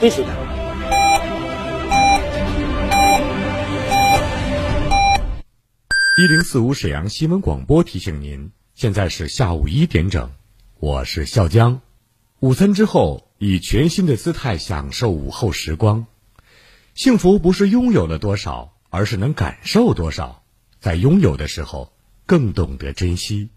支持他。一零四五沈阳新闻广播提醒您，现在是下午一点整，我是笑江。午餐之后，以全新的姿态享受午后时光。幸福不是拥有了多少，而是能感受多少。在拥有的时候，更懂得珍惜。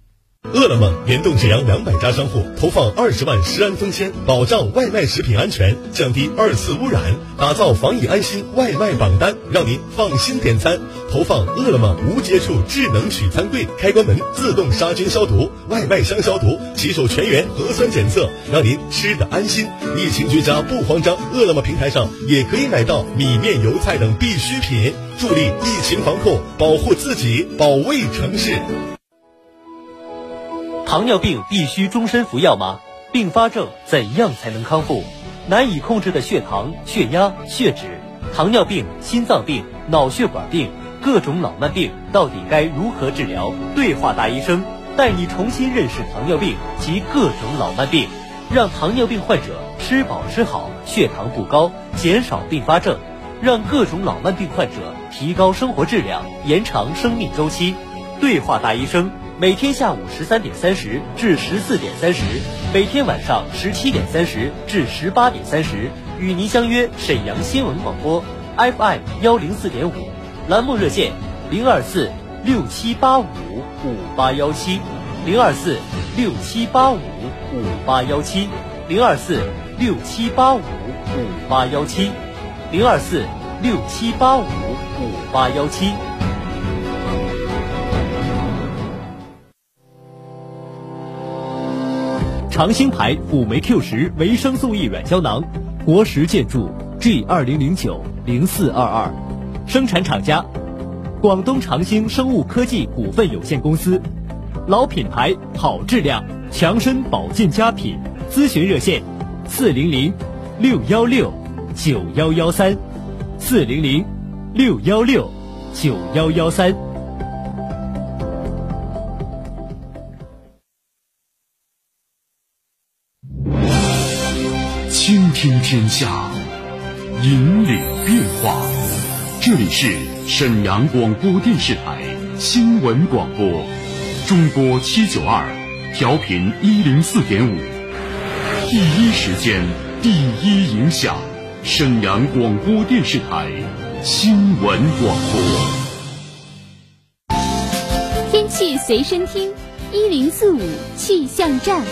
饿了么联动沈阳两百家商户，投放二十万食安封签，保障外卖食品安全，降低二次污染，打造防疫安心外卖榜单，让您放心点餐。投放饿了么无接触智能取餐柜，开关门自动杀菌消毒，外卖箱消毒，骑手全员核酸检测，让您吃的安心。疫情居家不慌张，饿了么平台上也可以买到米面油菜等必需品，助力疫情防控，保护自己，保卫城市。糖尿病必须终身服药吗？并发症怎样才能康复？难以控制的血糖、血压、血脂，糖尿病、心脏病、脑血管病，各种老慢病到底该如何治疗？对话大医生，带你重新认识糖尿病及各种老慢病，让糖尿病患者吃饱吃好，血糖不高，减少并发症，让各种老慢病患者提高生活质量，延长生命周期。对话大医生。每天下午十三点三十至十四点三十，每天晚上十七点三十至十八点三十，与您相约沈阳新闻广播 FM 幺零四点五，栏目热线零二四六七八五五八幺七零二四六七八五五八幺七零二四六七八五五八幺七零二四六七八五五八幺七。长兴牌辅酶 Q 十维生素 E 软胶囊，国石建筑 G 二零零九零四二二，生产厂家广东长兴生物科技股份有限公司，老品牌好质量，强身保健佳品，咨询热线四零零六幺六九幺幺三。四零零六幺六九幺幺三。天下，引领变化。这里是沈阳广播电视台新闻广播，中波七九二，调频一零四点五，第一时间，第一影响。沈阳广播电视台新闻广播，天气随身听，一零四五气象站。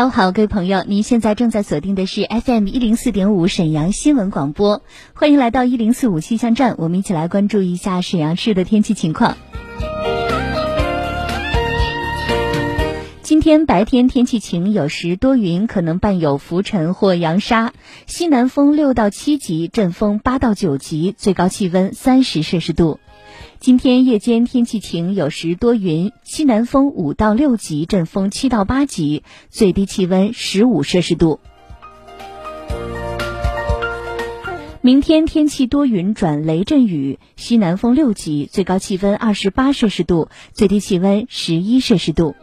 下午好，各位朋友，您现在正在锁定的是 FM 一零四点五沈阳新闻广播，欢迎来到一零四五气象站，我们一起来关注一下沈阳市的天气情况。今天白天天气晴，有时多云，可能伴有浮尘或扬沙，西南风六到七级，阵风八到九级，最高气温三十摄氏度。今天夜间天气晴，有时多云，西南风五到六级，阵风七到八级，最低气温十五摄氏度。明天天气多云转雷阵雨，西南风六级，最高气温二十八摄氏度，最低气温十一摄氏度。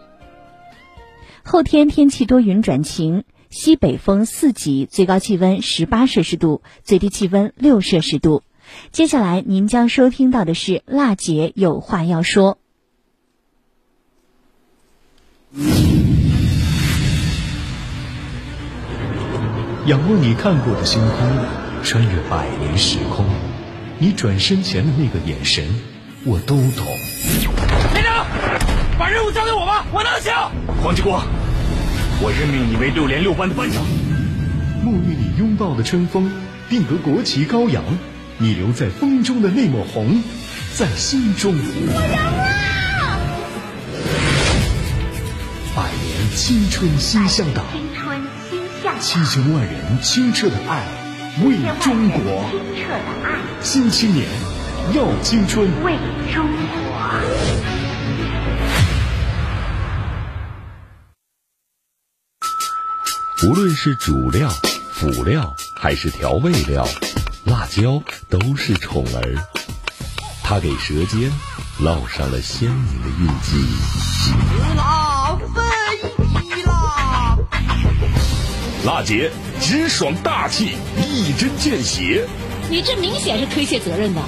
后天天气多云转晴，西北风四级，最高气温十八摄氏度，最低气温六摄氏度。接下来您将收听到的是辣姐有话要说。仰望你看过的星空，穿越百年时空，你转身前的那个眼神，我都懂。连长，把任务交给我吧，我能行。黄继光，我任命你为六连六班的班长。沐浴你拥抱的春风，定格国旗高扬。你留在风中的那抹红，在心中。我了！百年青春心向党，青春心向七千万人清澈的爱，为中国。清澈的爱，新青年要青春，为中国。无论是主料、辅料。还是调味料，辣椒都是宠儿。它给舌尖烙上了鲜明的印记。吃辣分一啦！辣姐直爽大气，一针见血。你这明显是推卸责任的。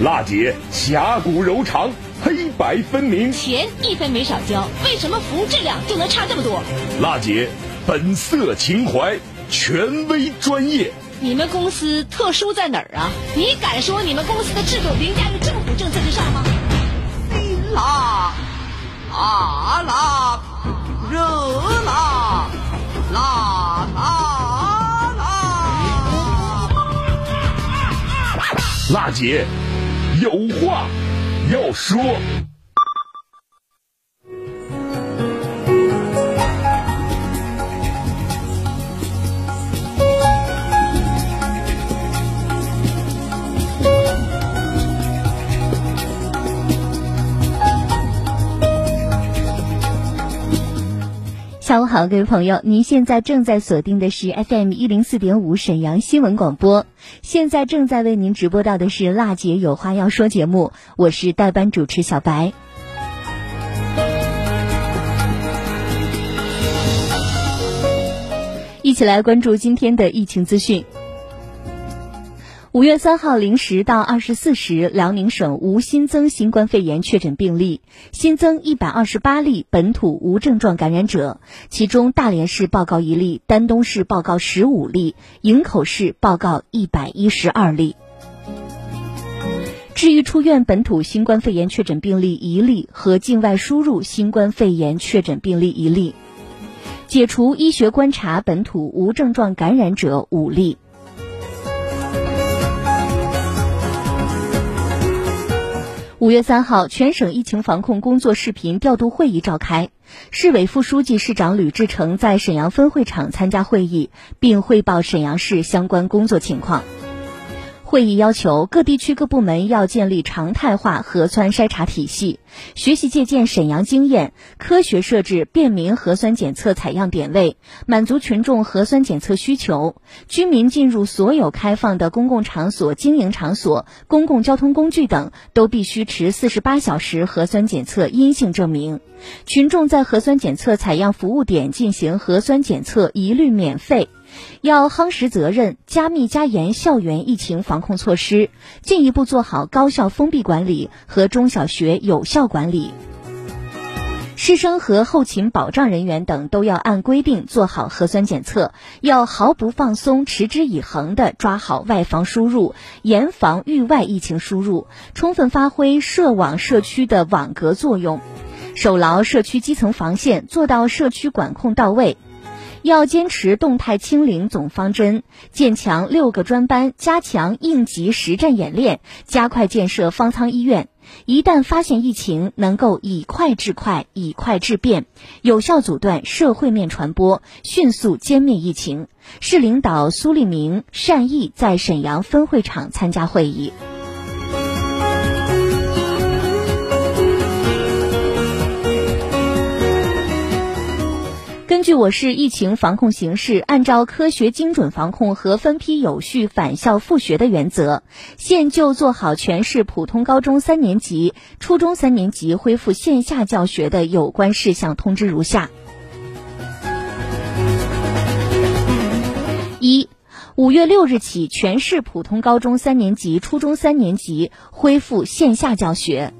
辣姐侠骨柔肠，黑白分明。钱一分没少交，为什么服务质量就能差这么多？辣姐本色情怀，权威专业。你们公司特殊在哪儿啊？你敢说你们公司的制度凌驾于政府政策之上吗？辣，辣辣，热辣，辣辣辣！辣姐有话要说。下午好，各位朋友，您现在正在锁定的是 FM 一零四点五沈阳新闻广播，现在正在为您直播到的是《辣姐有话要说》节目，我是代班主持小白。一起来关注今天的疫情资讯。五月三号零时到二十四时，辽宁省无新增新冠肺炎确诊病例，新增一百二十八例本土无症状感染者，其中大连市报告一例，丹东市报告十五例，营口市报告一百一十二例。治愈出院本土新冠肺炎确诊病例一例和境外输入新冠肺炎确诊病例一例，解除医学观察本土无症状感染者五例。五月三号，全省疫情防控工作视频调度会议召开，市委副书记、市长吕志成在沈阳分会场参加会议，并汇报沈阳市相关工作情况。会议要求各地区各部门要建立常态化核酸筛查体系，学习借鉴沈阳经验，科学设置便民核酸检测采样点位，满足群众核酸检测需求。居民进入所有开放的公共场所、经营场所、公共交通工具等，都必须持四十八小时核酸检测阴性证明。群众在核酸检测采样服务点进行核酸检测一律免费。要夯实责任，加密加严校园疫情防控措施，进一步做好高校封闭管理和中小学有效管理。师生和后勤保障人员等都要按规定做好核酸检测，要毫不放松、持之以恒地抓好外防输入，严防域外疫情输入，充分发挥社网社区的网格作用，守牢社区基层防线，做到社区管控到位。要坚持动态清零总方针，建强六个专班，加强应急实战演练，加快建设方舱医院。一旦发现疫情，能够以快制快，以快制变，有效阻断社会面传播，迅速歼灭疫情。市领导苏立明、单毅在沈阳分会场参加会议。据我市疫情防控形势，按照科学精准防控和分批有序返校复学的原则，现就做好全市普通高中三年级、初中三年级恢复线下教学的有关事项通知如下：一、五月六日起，全市普通高中三年级、初中三年级恢复线下教学；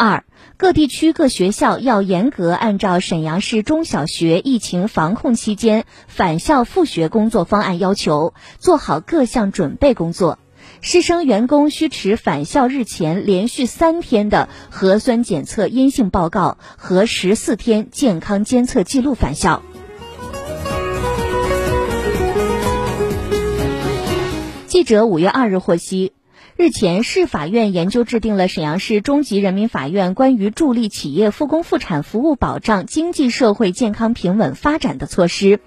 二、各地区各学校要严格按照沈阳市中小学疫情防控期间返校复学工作方案要求，做好各项准备工作。师生员工需持返校日前连续三天的核酸检测阴性报告和十四天健康监测记录返校。记者五月二日获悉。日前，市法院研究制定了沈阳市中级人民法院关于助力企业复工复产服务保障经济社会健康平稳发展的措施。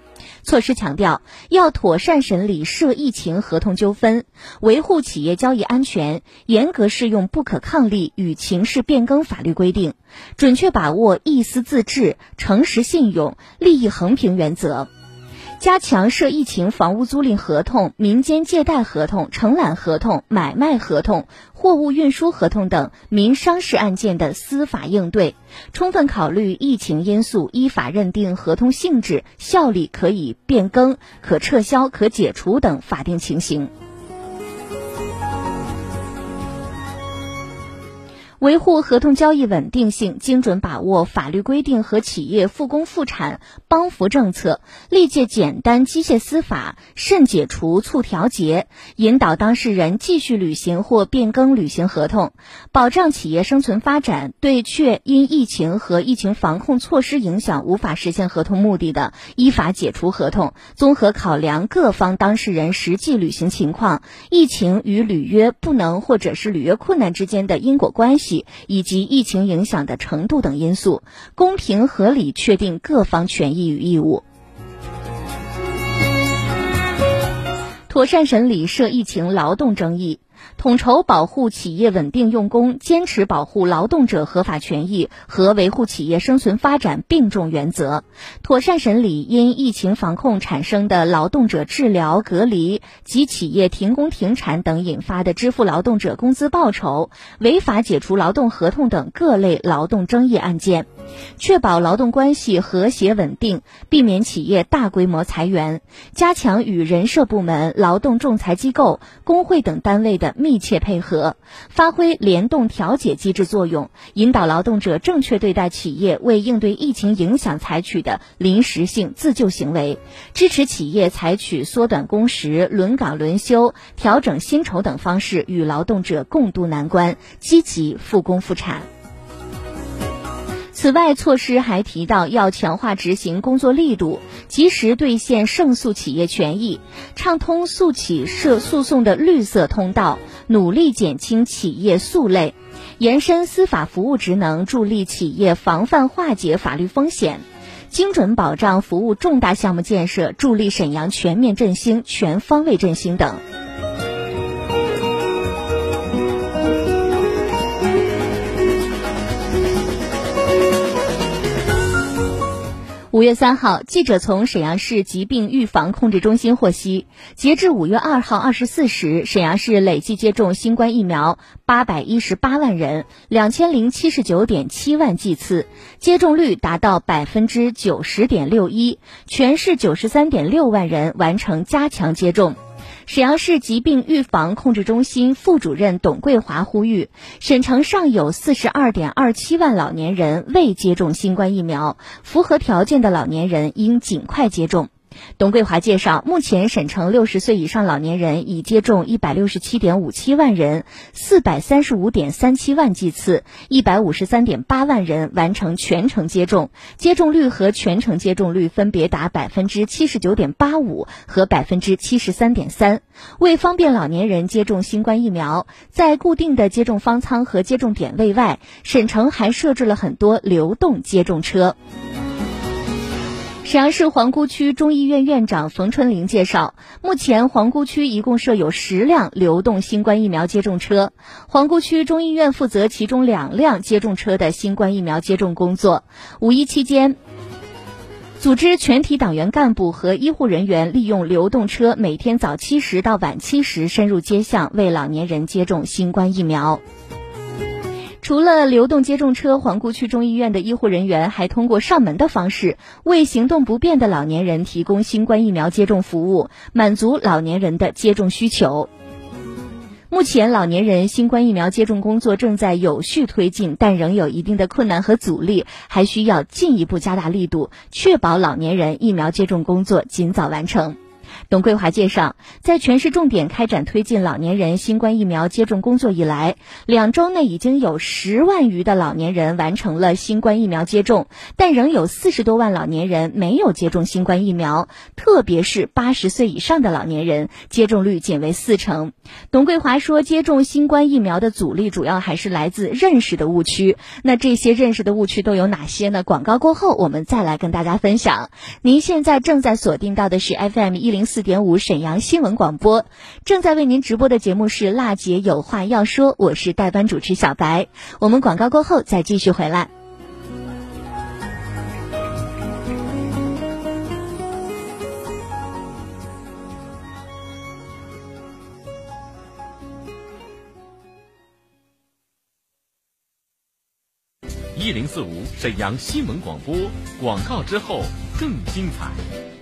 措施强调，要妥善审理涉疫情合同纠纷，维护企业交易安全，严格适用不可抗力与情势变更法律规定，准确把握意思自治、诚实信用、利益衡平原则。加强涉疫情房屋租赁合同、民间借贷合同、承揽合同、买卖合同、货物运输合同等民商事案件的司法应对，充分考虑疫情因素，依法认定合同性质、效力可以变更、可撤销、可解除等法定情形。维护合同交易稳定性，精准把握法律规定和企业复工复产帮扶政策，力戒简单机械司法，慎解除促调节，引导当事人继续履行或变更履行合同，保障企业生存发展。对确因疫情和疫情防控措施影响无法实现合同目的的，依法解除合同。综合考量各方当事人实际履行情况、疫情与履约不能或者是履约困难之间的因果关系。以及疫情影响的程度等因素，公平合理确定各方权益与义务，妥善审理涉疫情劳动争议。统筹保护企业稳定用工，坚持保护劳动者合法权益和维护企业生存发展并重原则，妥善审理因疫情防控产生的劳动者治疗、隔离及企业停工停产等引发的支付劳动者工资报酬、违法解除劳动合同等各类劳动争议案件。确保劳动关系和谐稳定，避免企业大规模裁员，加强与人社部门、劳动仲裁机构、工会等单位的密密切配合，发挥联动调解机制作用，引导劳动者正确对待企业为应对疫情影响采取的临时性自救行为，支持企业采取缩短工时、轮岗轮休、调整薪酬等方式与劳动者共度难关，积极复工复产。此外，措施还提到要强化执行工作力度，及时兑现胜诉企业权益，畅通诉起涉诉讼的绿色通道，努力减轻企业诉累，延伸司法服务职能，助力企业防范化解法律风险，精准保障服务重大项目建设，助力沈阳全面振兴、全方位振兴等。五月三号，记者从沈阳市疾病预防控制中心获悉，截至五月二号二十四时，沈阳市累计接种新冠疫苗八百一十八万人，两千零七十九点七万剂次，接种率达到百分之九十点六一，全市九十三点六万人完成加强接种。沈阳市疾病预防控制中心副主任董桂华呼吁，沈城尚有四十二点二七万老年人未接种新冠疫苗，符合条件的老年人应尽快接种。董桂华介绍，目前省城六十岁以上老年人已接种一百六十七点五七万人，四百三十五点三七万剂次，一百五十三点八万人完成全程接种，接种率和全程接种率分别达百分之七十九点八五和百分之七十三点三。为方便老年人接种新冠疫苗，在固定的接种方舱和接种点位外，省城还设置了很多流动接种车。沈阳市皇姑区中医院院长冯春玲介绍，目前皇姑区一共设有十辆流动新冠疫苗接种车，皇姑区中医院负责其中两辆接种车的新冠疫苗接种工作。五一期间，组织全体党员干部和医护人员利用流动车，每天早七时到晚七时深入街巷为老年人接种新冠疫苗。除了流动接种车，皇姑区中医院的医护人员还通过上门的方式，为行动不便的老年人提供新冠疫苗接种服务，满足老年人的接种需求。目前，老年人新冠疫苗接种工作正在有序推进，但仍有一定的困难和阻力，还需要进一步加大力度，确保老年人疫苗接种工作尽早完成。董桂华介绍，在全市重点开展推进老年人新冠疫苗接种工作以来，两周内已经有十万余的老年人完成了新冠疫苗接种，但仍有四十多万老年人没有接种新冠疫苗，特别是八十岁以上的老年人，接种率仅为四成。董桂华说，接种新冠疫苗的阻力主要还是来自认识的误区。那这些认识的误区都有哪些呢？广告过后，我们再来跟大家分享。您现在正在锁定到的是 FM 一零四点五沈阳新闻广播。正在为您直播的节目是辣姐有话要说我是代班主持小白。我们广告过后再继续回来。一零四五沈阳新闻广播广告之后更精彩。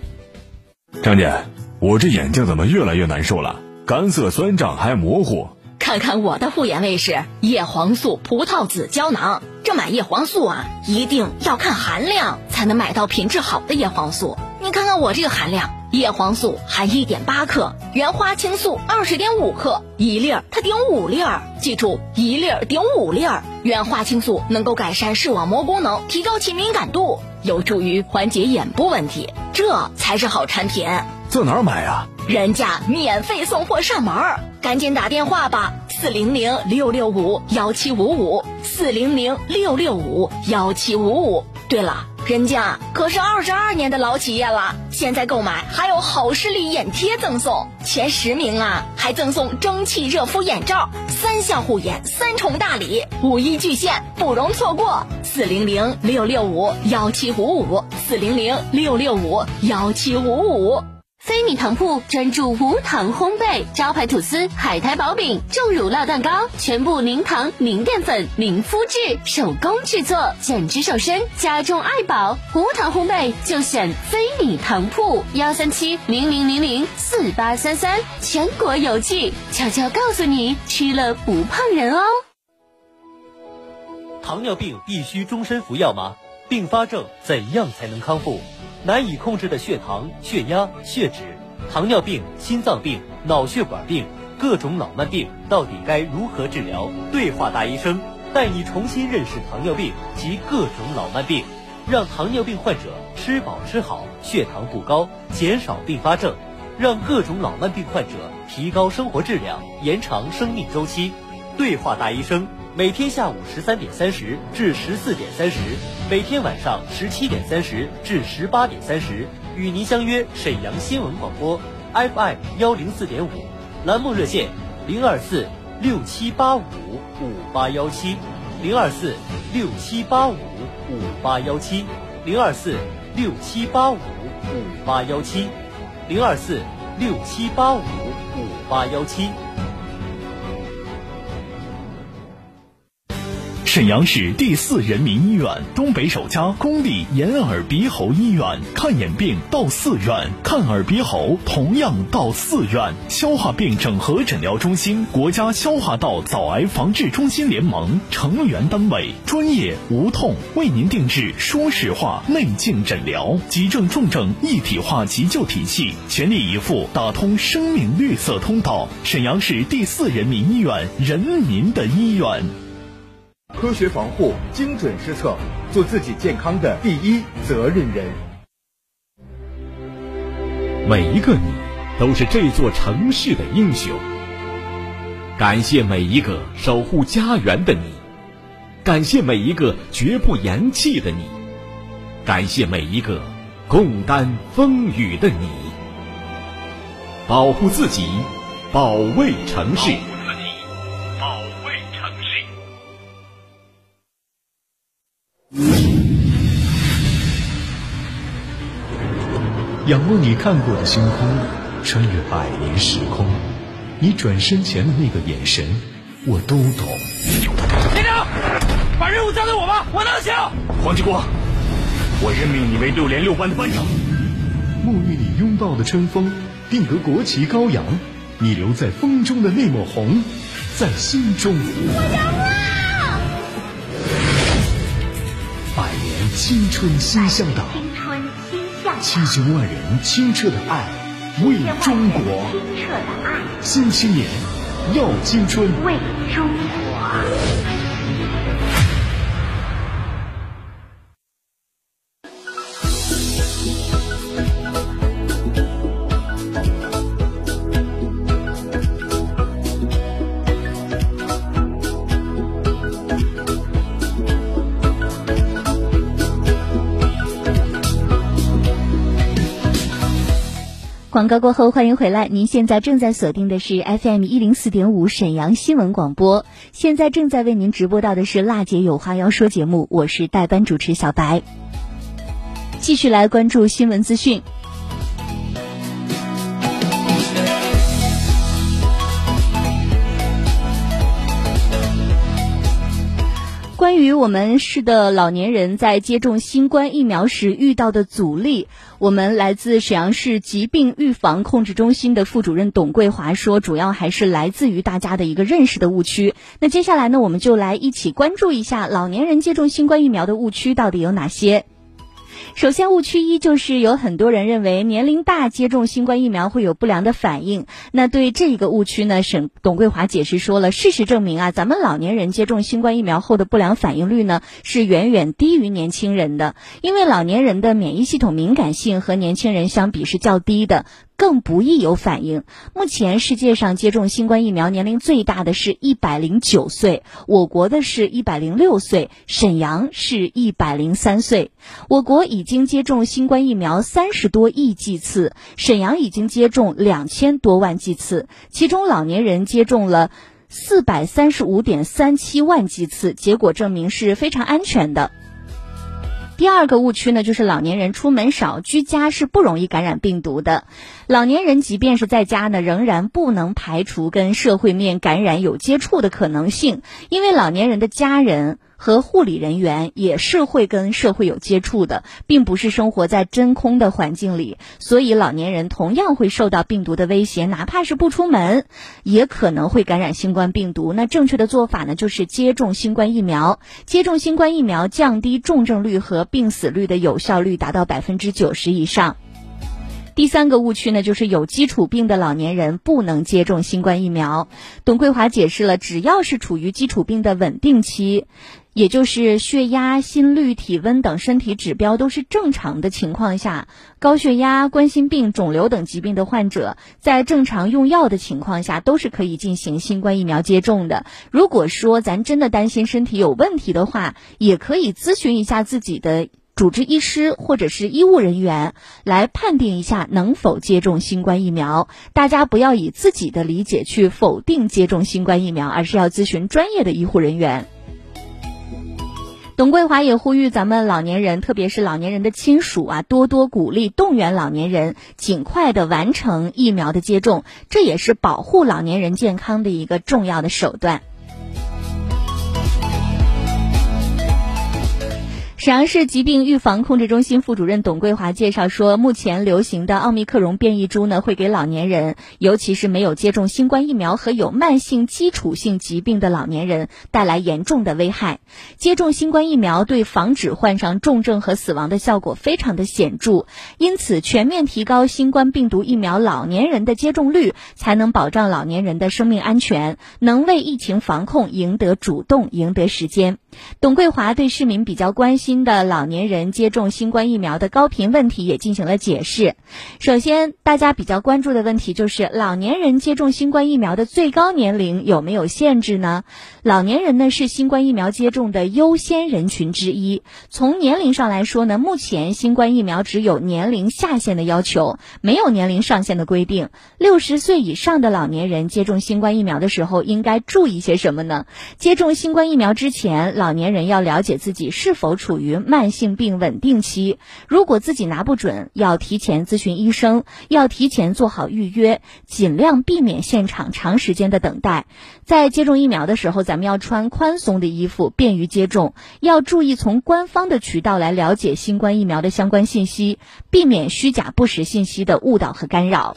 张姐，我这眼睛怎么越来越难受了？干涩、酸胀还模糊。看看我的护眼卫士叶黄素葡萄籽胶囊，这买叶黄素啊，一定要看含量，才能买到品质好的叶黄素。你看看我这个含量，叶黄素含一点八克，原花青素二十点五克，一粒儿它顶五粒儿。记住，一粒儿顶五粒儿。原花青素能够改善视网膜功能，提高其敏感度，有助于缓解眼部问题，这才是好产品。在哪儿买啊？人家免费送货上门儿，赶紧打电话吧，四零零六六五幺七五五，四零零六六五幺七五五。对了，人家可是二十二年的老企业了，现在购买还有好视力眼贴赠送，前十名啊还赠送蒸汽热敷眼罩，三项护眼，三重大礼，五一巨献，不容错过。四零零六六五幺七五五，四零零六六五幺七五五。飞米糖铺专注无糖烘焙，招牌吐司、海苔薄饼、重乳酪蛋糕，全部零糖、零淀粉、零麸质，手工制作，减脂瘦身，家中爱宝。无糖烘焙就选飞米糖铺，幺三七零零零零四八三三，全国邮寄。悄悄告诉你，吃了不胖人哦。糖尿病必须终身服药吗？并发症怎样才能康复？难以控制的血糖、血压、血脂，糖尿病、心脏病、脑血管病，各种老慢病，到底该如何治疗？对话大医生，带你重新认识糖尿病及各种老慢病，让糖尿病患者吃饱吃好，血糖不高，减少并发症，让各种老慢病患者提高生活质量，延长生命周期。对话大医生。每天下午十三点三十至十四点三十，每天晚上十七点三十至十八点三十，与您相约沈阳新闻广播 FM 幺零四点五，栏目热线零二四六七八五五八幺七零二四六七八五五八幺七零二四六七八五五八幺七零二四六七八五五八幺七。沈阳市第四人民医院东北首家公立眼耳鼻喉医院，看眼病到四院，看耳鼻喉同样到四院。消化病整合诊疗中心，国家消化道早癌防治中心联盟成员单位，专业无痛为您定制说实话内镜诊疗，急症重症一体化急救体系，全力以赴打通生命绿色通道。沈阳市第四人民医院，人民的医院。科学防护，精准施策，做自己健康的第一责任人。每一个你，都是这座城市的英雄。感谢每一个守护家园的你，感谢每一个绝不言弃的你，感谢每一个共担风雨的你。保护自己，保卫城市。仰望你看过的星空，穿越百年时空，你转身前的那个眼神，我都懂。连长，把任务交给我吧，我能行。黄继光，我任命你为六连六班的班长。沐浴你拥抱的春风，定格国旗高扬，你留在风中的那抹红，在心中。百年青春新向党。七千万人清澈的爱，为中国。清澈的爱，新青年要青春，为中国。广告过后，欢迎回来。您现在正在锁定的是 FM 一零四点五沈阳新闻广播。现在正在为您直播到的是《辣姐有话要说》节目，我是代班主持小白。继续来关注新闻资讯。关于我们市的老年人在接种新冠疫苗时遇到的阻力，我们来自沈阳市疾病预防控制中心的副主任董桂华说，主要还是来自于大家的一个认识的误区。那接下来呢，我们就来一起关注一下老年人接种新冠疫苗的误区到底有哪些。首先，误区一就是有很多人认为年龄大接种新冠疫苗会有不良的反应。那对这一个误区呢，沈董桂华解释说了，事实证明啊，咱们老年人接种新冠疫苗后的不良反应率呢是远远低于年轻人的，因为老年人的免疫系统敏感性和年轻人相比是较低的。更不易有反应。目前世界上接种新冠疫苗年龄最大的是一百零九岁，我国的是一百零六岁，沈阳是一百零三岁。我国已经接种新冠疫苗三十多亿剂次，沈阳已经接种两千多万剂次，其中老年人接种了四百三十五点三七万剂次，结果证明是非常安全的。第二个误区呢，就是老年人出门少、居家是不容易感染病毒的。老年人即便是在家呢，仍然不能排除跟社会面感染有接触的可能性，因为老年人的家人。和护理人员也是会跟社会有接触的，并不是生活在真空的环境里，所以老年人同样会受到病毒的威胁，哪怕是不出门，也可能会感染新冠病毒。那正确的做法呢，就是接种新冠疫苗。接种新冠疫苗，降低重症率和病死率的有效率达到百分之九十以上。第三个误区呢，就是有基础病的老年人不能接种新冠疫苗。董桂华解释了，只要是处于基础病的稳定期。也就是血压、心率、体温等身体指标都是正常的情况下，高血压、冠心病、肿瘤等疾病的患者，在正常用药的情况下，都是可以进行新冠疫苗接种的。如果说咱真的担心身体有问题的话，也可以咨询一下自己的主治医师或者是医务人员，来判定一下能否接种新冠疫苗。大家不要以自己的理解去否定接种新冠疫苗，而是要咨询专业的医护人员。董桂华也呼吁咱们老年人，特别是老年人的亲属啊，多多鼓励、动员老年人尽快的完成疫苗的接种，这也是保护老年人健康的一个重要的手段。沈阳市疾病预防控制中心副主任董桂华介绍说，目前流行的奥密克戎变异株呢，会给老年人，尤其是没有接种新冠疫苗和有慢性基础性疾病的老年人带来严重的危害。接种新冠疫苗对防止患上重症和死亡的效果非常的显著，因此全面提高新冠病毒疫苗老年人的接种率，才能保障老年人的生命安全，能为疫情防控赢得主动，赢得时间。董桂华对市民比较关心新的老年人接种新冠疫苗的高频问题也进行了解释。首先，大家比较关注的问题就是老年人接种新冠疫苗的最高年龄有没有限制呢？老年人呢是新冠疫苗接种的优先人群之一。从年龄上来说呢，目前新冠疫苗只有年龄下限的要求，没有年龄上限的规定。六十岁以上的老年人接种新冠疫苗的时候应该注意些什么呢？接种新冠疫苗之前，老年人要了解自己是否处于于慢性病稳定期，如果自己拿不准，要提前咨询医生，要提前做好预约，尽量避免现场长时间的等待。在接种疫苗的时候，咱们要穿宽松的衣服，便于接种。要注意从官方的渠道来了解新冠疫苗的相关信息，避免虚假不实信息的误导和干扰。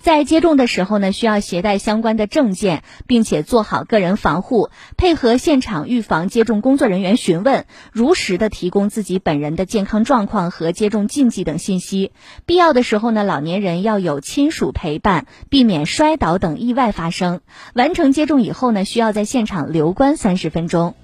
在接种的时候呢，需要携带相关的证件，并且做好个人防护，配合现场预防接种工作人员询问，如实的提供自己本人的健康状况和接种禁忌等信息。必要的时候呢，老年人要有亲属陪伴，避免摔倒等意外发生。完成接种以后呢，需要在现场留观三十分钟。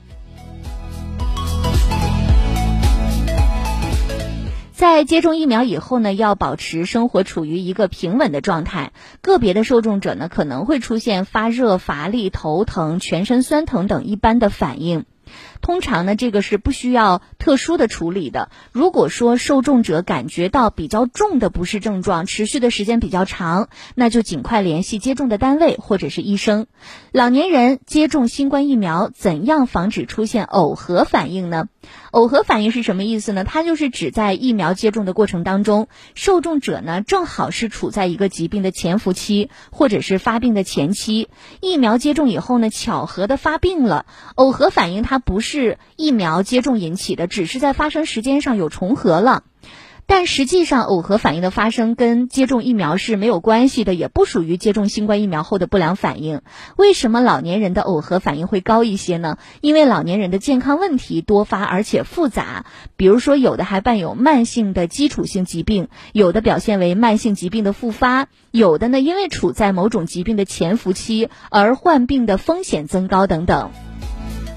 在接种疫苗以后呢，要保持生活处于一个平稳的状态。个别的受众者呢，可能会出现发热、乏力、头疼、全身酸疼等一般的反应。通常呢，这个是不需要特殊的处理的。如果说受众者感觉到比较重的不适症状，持续的时间比较长，那就尽快联系接种的单位或者是医生。老年人接种新冠疫苗，怎样防止出现耦合反应呢？耦合反应是什么意思呢？它就是指在疫苗接种的过程当中，受众者呢正好是处在一个疾病的潜伏期，或者是发病的前期，疫苗接种以后呢，巧合的发病了。耦合反应它它不是疫苗接种引起的，只是在发生时间上有重合了。但实际上，耦合反应的发生跟接种疫苗是没有关系的，也不属于接种新冠疫苗后的不良反应。为什么老年人的耦合反应会高一些呢？因为老年人的健康问题多发而且复杂，比如说有的还伴有慢性的基础性疾病，有的表现为慢性疾病的复发，有的呢因为处在某种疾病的潜伏期而患病的风险增高等等。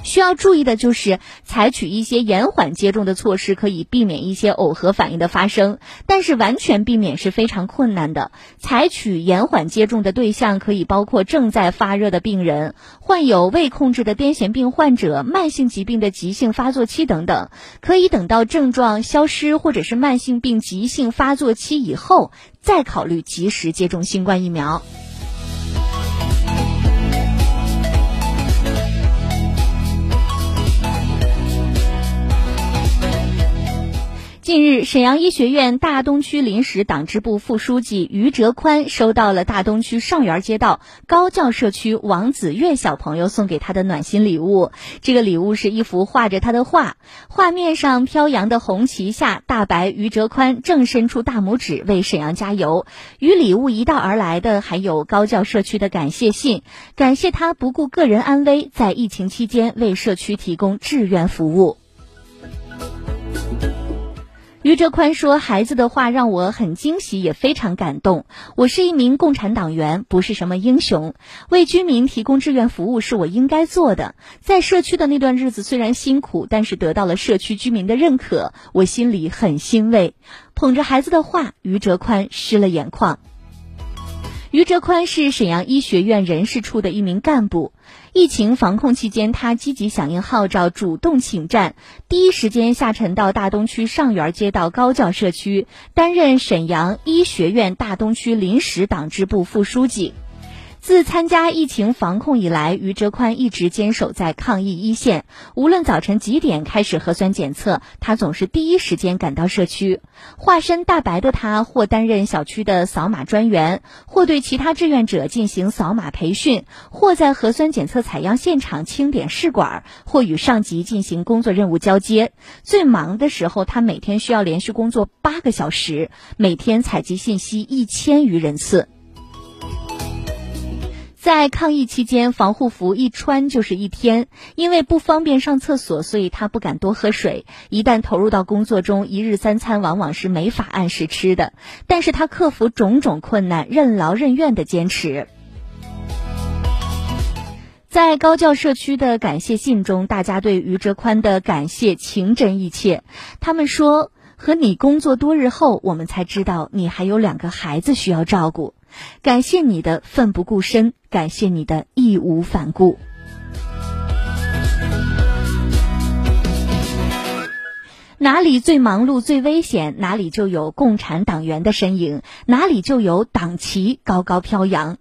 需要注意的就是采取一些延缓接种的措施，可以避免一些耦合反应的发生。但是完全避免是非常困难的。采取延缓接种的对象可以包括正在发热的病人、患有未控制的癫痫病患者、慢性疾病的急性发作期等等。可以等到症状消失或者是慢性病急性发作期以后，再考虑及时接种新冠疫苗。近日，沈阳医学院大东区临时党支部副书记于哲宽收到了大东区上元街道高教社区王子月小朋友送给他的暖心礼物。这个礼物是一幅画着他的画，画面上飘扬的红旗下，大白于哲宽正伸出大拇指为沈阳加油。与礼物一道而来的还有高教社区的感谢信，感谢他不顾个人安危，在疫情期间为社区提供志愿服务。于哲宽说：“孩子的话让我很惊喜，也非常感动。我是一名共产党员，不是什么英雄。为居民提供志愿服务是我应该做的。在社区的那段日子虽然辛苦，但是得到了社区居民的认可，我心里很欣慰。”捧着孩子的话，于哲宽湿了眼眶。于哲宽是沈阳医学院人事处的一名干部。疫情防控期间，他积极响应号召，主动请战，第一时间下沉到大东区上园街道高教社区，担任沈阳医学院大东区临时党支部副书记。自参加疫情防控以来，于哲宽一直坚守在抗疫一线。无论早晨几点开始核酸检测，他总是第一时间赶到社区。化身大白的他，或担任小区的扫码专员，或对其他志愿者进行扫码培训，或在核酸检测采样现场清点试管，或与上级进行工作任务交接。最忙的时候，他每天需要连续工作八个小时，每天采集信息一千余人次。在抗疫期间，防护服一穿就是一天，因为不方便上厕所，所以他不敢多喝水。一旦投入到工作中，一日三餐往往是没法按时吃的。但是他克服种种困难，任劳任怨的坚持。在高教社区的感谢信中，大家对于哲宽的感谢情真意切。他们说：“和你工作多日后，我们才知道你还有两个孩子需要照顾。”感谢你的奋不顾身，感谢你的义无反顾。哪里最忙碌、最危险，哪里就有共产党员的身影，哪里就有党旗高高飘扬。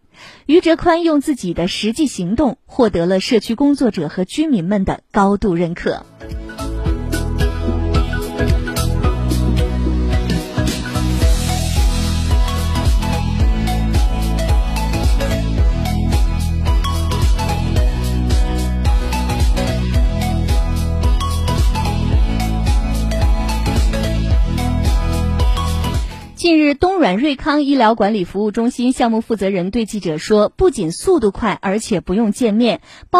于哲宽用自己的实际行动，获得了社区工作者和居民们的高度认可。近日，东软瑞康医疗管理服务中心项目负责人对记者说：“不仅速度快，而且不用见面，包。”